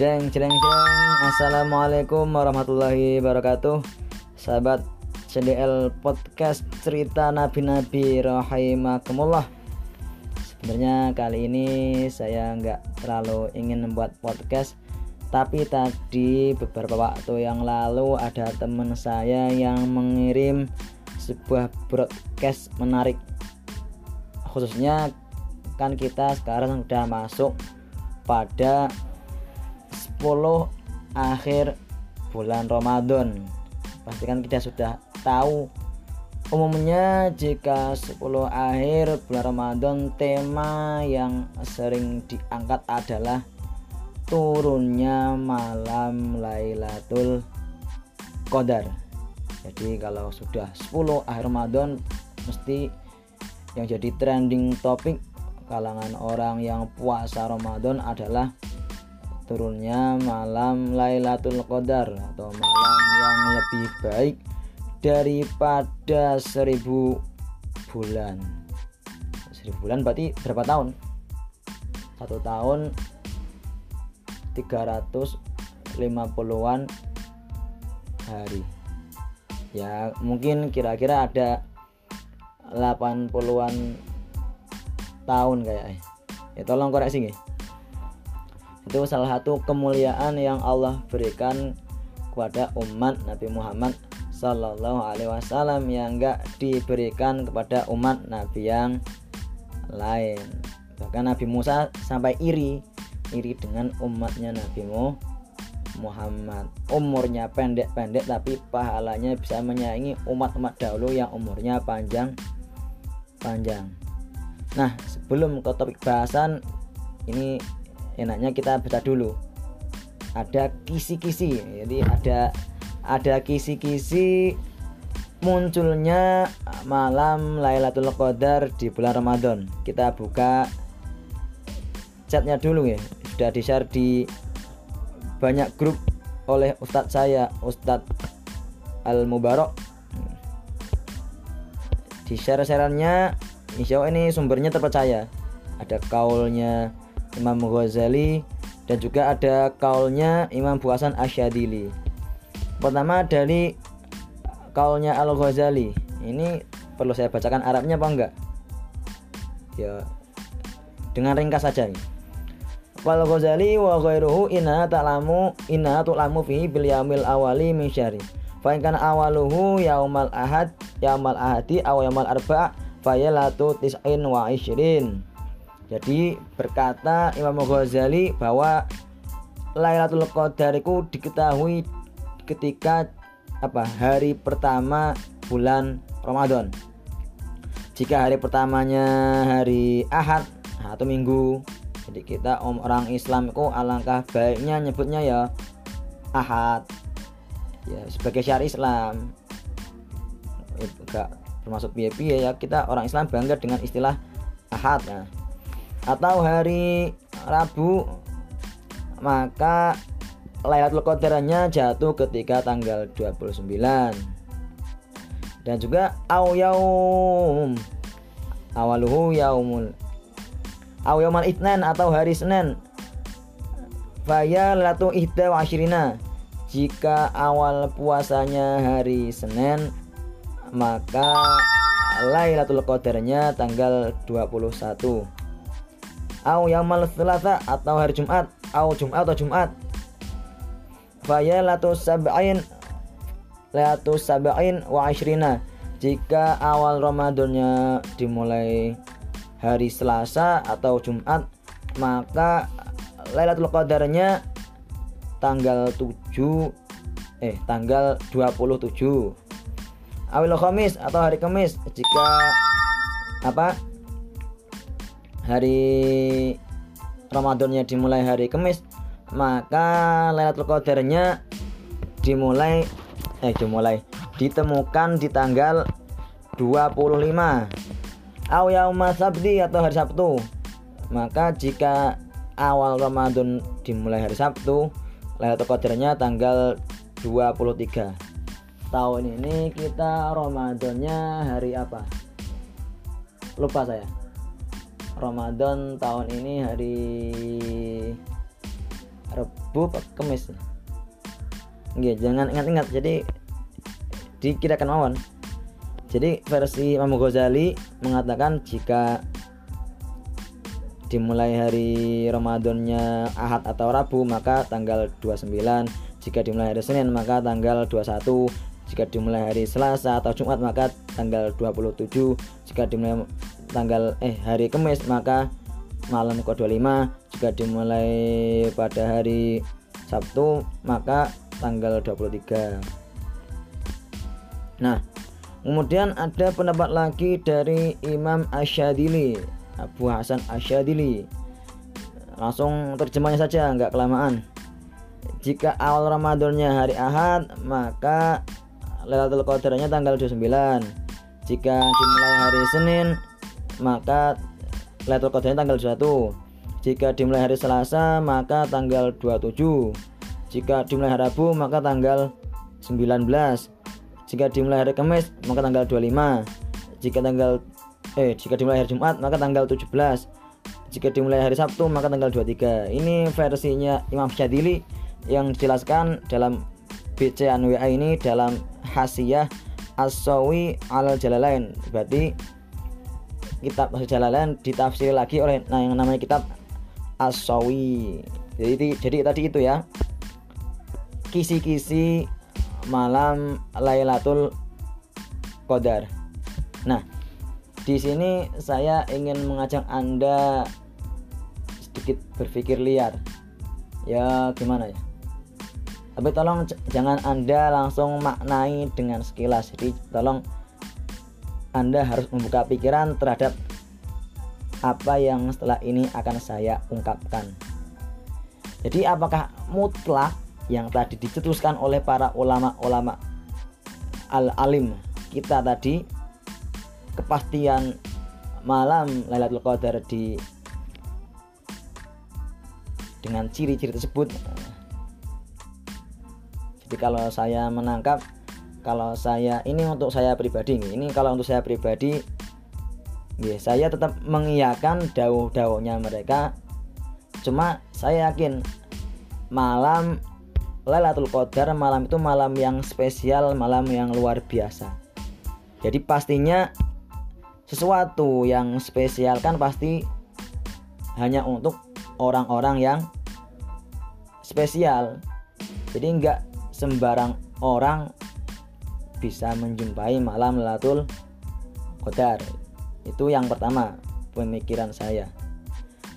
Jeng jeng jeng Assalamualaikum warahmatullahi wabarakatuh. Sahabat CDL Podcast Cerita Nabi-Nabi Rahimakumullah. Sebenarnya kali ini saya nggak terlalu ingin membuat podcast Tapi tadi beberapa waktu yang lalu ada teman saya yang mengirim sebuah broadcast menarik. Khususnya kan kita sekarang sudah masuk pada 10 akhir bulan Ramadan. Pastikan kita sudah tahu umumnya jika 10 akhir bulan Ramadan tema yang sering diangkat adalah turunnya malam Lailatul Qadar. Jadi kalau sudah 10 akhir Ramadan mesti yang jadi trending topik kalangan orang yang puasa Ramadan adalah turunnya malam Lailatul Qadar atau malam yang lebih baik daripada seribu bulan. Seribu bulan berarti berapa tahun? Satu tahun 350-an hari. Ya mungkin kira-kira ada 80-an tahun kayaknya ya tolong koreksi nih itu salah satu kemuliaan yang Allah berikan kepada umat Nabi Muhammad Sallallahu Alaihi Wasallam yang enggak diberikan kepada umat Nabi yang lain. Bahkan Nabi Musa sampai iri iri dengan umatnya Nabi Muhammad. Umurnya pendek-pendek tapi pahalanya bisa menyaingi umat-umat dahulu yang umurnya panjang panjang. Nah sebelum ke topik bahasan ini enaknya kita baca dulu. Ada kisi-kisi jadi ada ada kisi-kisi munculnya malam Lailatul Qadar di bulan Ramadan. Kita buka chatnya dulu ya. Sudah di share di banyak grup oleh Ustadz saya Ustadz Al Mubarok di share-shareannya insya Allah ini sumbernya terpercaya. Ada kaulnya Imam Ghazali dan juga ada kaulnya Imam Buasan Asyadili. Pertama dari kaulnya Al Ghazali. Ini perlu saya bacakan Arabnya apa enggak? Ya dengan ringkas saja nih. Wal Ghazali wa ghairuhu inna ta'lamu inna tu'lamu fihi bil yaumil awali min syari. Fa in kana awaluhu yaumal ahad yaumal ahadi aw yaumal arba' fayalatu tis'in wa isyirin. Jadi berkata Imam Ghazali bahwa Lailatul Qadar itu diketahui ketika apa hari pertama bulan Ramadan. Jika hari pertamanya hari Ahad atau Minggu, jadi kita om orang Islam itu alangkah baiknya nyebutnya ya Ahad. Ya sebagai syariat Islam. Enggak termasuk piye-piye ya kita orang Islam bangga dengan istilah Ahad. Nah, atau hari Rabu maka Lailatul Qadarnya jatuh ketika tanggal 29 dan juga au yaum awaluhu yaumul au yaumal itnan atau hari Senin. Faya latu ihda wa ashirina Jika awal puasanya hari Senin Maka Lailatul Qadarnya tanggal 21 au yaumal thalatha atau hari Jumat. Au Jumat atau Jumat. Faya latu sab'in latu sab'in wa ashrina. Jika awal Ramadannya dimulai hari Selasa atau Jumat maka Lailatul Qadarnya tanggal 7 eh tanggal 27 awil Khamis atau hari Kamis jika apa hari Ramadannya dimulai hari Kamis maka Lailatul Qadarnya dimulai eh dimulai ditemukan di tanggal 25 aw yauma sabdi atau hari Sabtu. Maka jika awal Ramadan dimulai hari Sabtu Lailatul Qadarnya tanggal 23 tahun ini kita Ramadannya hari apa? Lupa saya Ramadan tahun ini hari Rebu apa Kamis? Nggih, jangan ingat-ingat. Jadi dikirakan mawon. Jadi versi Imam Ghazali mengatakan jika dimulai hari Ramadannya Ahad atau Rabu maka tanggal 29 jika dimulai hari Senin maka tanggal 21 jika dimulai hari Selasa atau Jumat maka tanggal 27 jika dimulai tanggal eh hari Kamis maka malam ke-25 jika dimulai pada hari Sabtu maka tanggal 23 nah kemudian ada pendapat lagi dari Imam Asyadili Abu Hasan Asyadili. Langsung terjemahnya saja nggak kelamaan. Jika awal Ramadannya hari Ahad maka Lailatul Qadarnya tanggal 29 jika dimulai hari Senin maka Lailatul Qadarnya tanggal 21 jika dimulai hari Selasa maka tanggal 27 jika dimulai hari Rabu maka tanggal 19 jika dimulai hari Kamis maka tanggal 25 jika tanggal eh jika dimulai hari Jumat maka tanggal 17 jika dimulai hari Sabtu maka tanggal 23 ini versinya Imam Syadili yang dijelaskan dalam BC Anwa ini dalam hasiyah As-Sawi al Jalalain berarti kitab Jalalain ditafsir lagi oleh nah yang namanya kitab As-Sawi. Jadi jadi tadi itu ya. Kisi-kisi malam Lailatul Qadar. Nah di sini saya ingin mengajak Anda sedikit berpikir liar. Ya gimana ya? Tapi tolong jangan anda langsung maknai dengan sekilas. Jadi tolong anda harus membuka pikiran terhadap apa yang setelah ini akan saya ungkapkan. Jadi apakah mutlak yang tadi dicetuskan oleh para ulama-ulama al-alim kita tadi kepastian malam Lailatul Qadar di dengan ciri-ciri tersebut? Jadi kalau saya menangkap kalau saya ini untuk saya pribadi ini kalau untuk saya pribadi ya saya tetap mengiyakan daun-daunnya mereka. Cuma saya yakin malam Lailatul Qadar malam itu malam yang spesial malam yang luar biasa. Jadi pastinya sesuatu yang spesial kan pasti hanya untuk orang-orang yang spesial. Jadi enggak sembarang orang bisa menjumpai malam Lailatul Qadar. Itu yang pertama, pemikiran saya.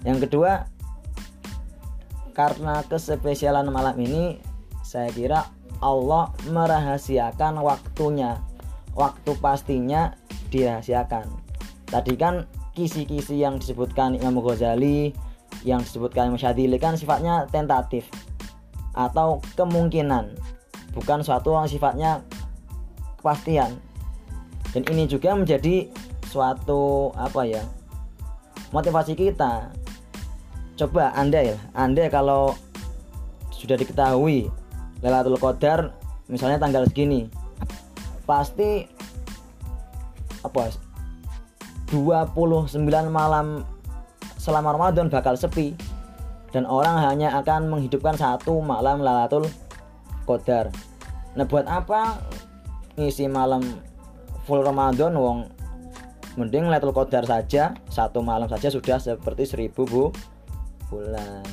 Yang kedua, karena kespesialan malam ini saya kira Allah merahasiakan waktunya. Waktu pastinya dirahasiakan. Tadi kan kisi-kisi yang disebutkan Imam Ghazali, yang disebutkan Imam Syadili kan sifatnya tentatif atau kemungkinan bukan suatu yang sifatnya kepastian. Dan ini juga menjadi suatu apa ya motivasi kita. Coba anda ya anda kalau sudah diketahui Lailatul Qadar misalnya tanggal segini pasti apa 29 malam selama Ramadan bakal sepi. Dan orang hanya akan menghidupkan satu malam Lailatul Qadar. Nah, buat apa ngisi malam full Ramadan wong mending Lailatul Qadar saja satu malam saja sudah seperti seribu bu bulan.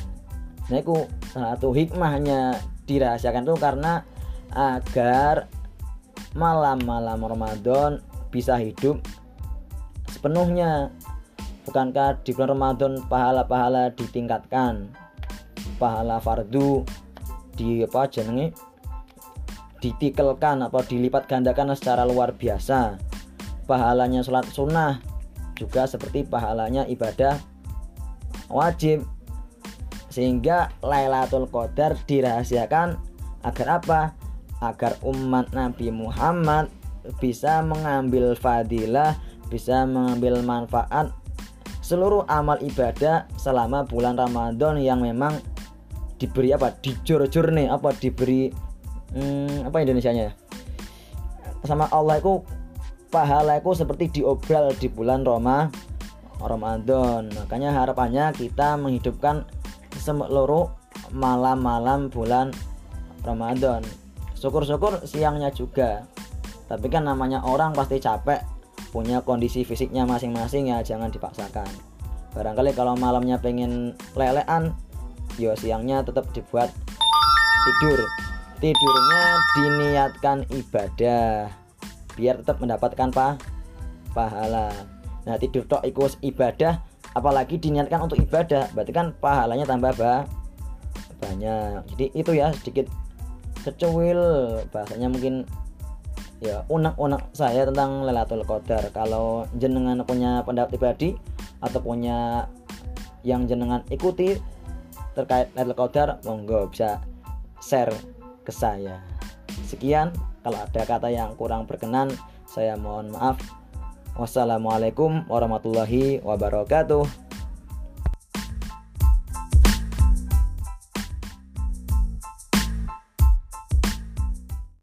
Nah, itu satu hikmahnya dirahasiakan itu karena agar malam-malam Ramadan bisa hidup sepenuhnya Bukankah di bulan Ramadan pahala-pahala ditingkatkan? Pahala fardu di apa jenenge ditikelkan apa dilipat gandakan secara luar biasa. Pahalanya sholat sunnah juga seperti pahalanya ibadah wajib sehingga Lailatul Qadar dirahasiakan agar apa? Agar umat Nabi Muhammad bisa mengambil fadilah, bisa mengambil manfaat seluruh amal ibadah selama bulan Ramadan yang memang diberi apa dijor-jor nih apa diberi hmm, apa Indonesia-nya ya? Sama Allah itu pahala itu seperti diobral di bulan Roma Ramadan. Makanya harapannya kita menghidupkan seluruh malam-malam bulan Ramadan. Syukur-syukur siangnya juga. Tapi kan namanya orang pasti capek punya kondisi fisiknya masing-masing ya jangan dipaksakan. Barangkali kalau malamnya pengen lelean yo siangnya tetap dibuat tidur tidurnya diniatkan ibadah biar tetap mendapatkan pa pahala. Nah tidur tok ikut ibadah apalagi diniatkan untuk ibadah berarti kan pahalanya tambah bah banyak. Jadi itu ya sedikit secuil bahasanya mungkin ya unek-unek saya tentang Lailatul Qadar. Kalau jenengan punya pendapat pribadi atau punya yang jenengan ikuti terkait Lailatul Qadar monggo bisa share ke saya. Sekian kalau ada kata yang kurang berkenan saya mohon maaf. Wassalamualaikum warahmatullahi wabarakatuh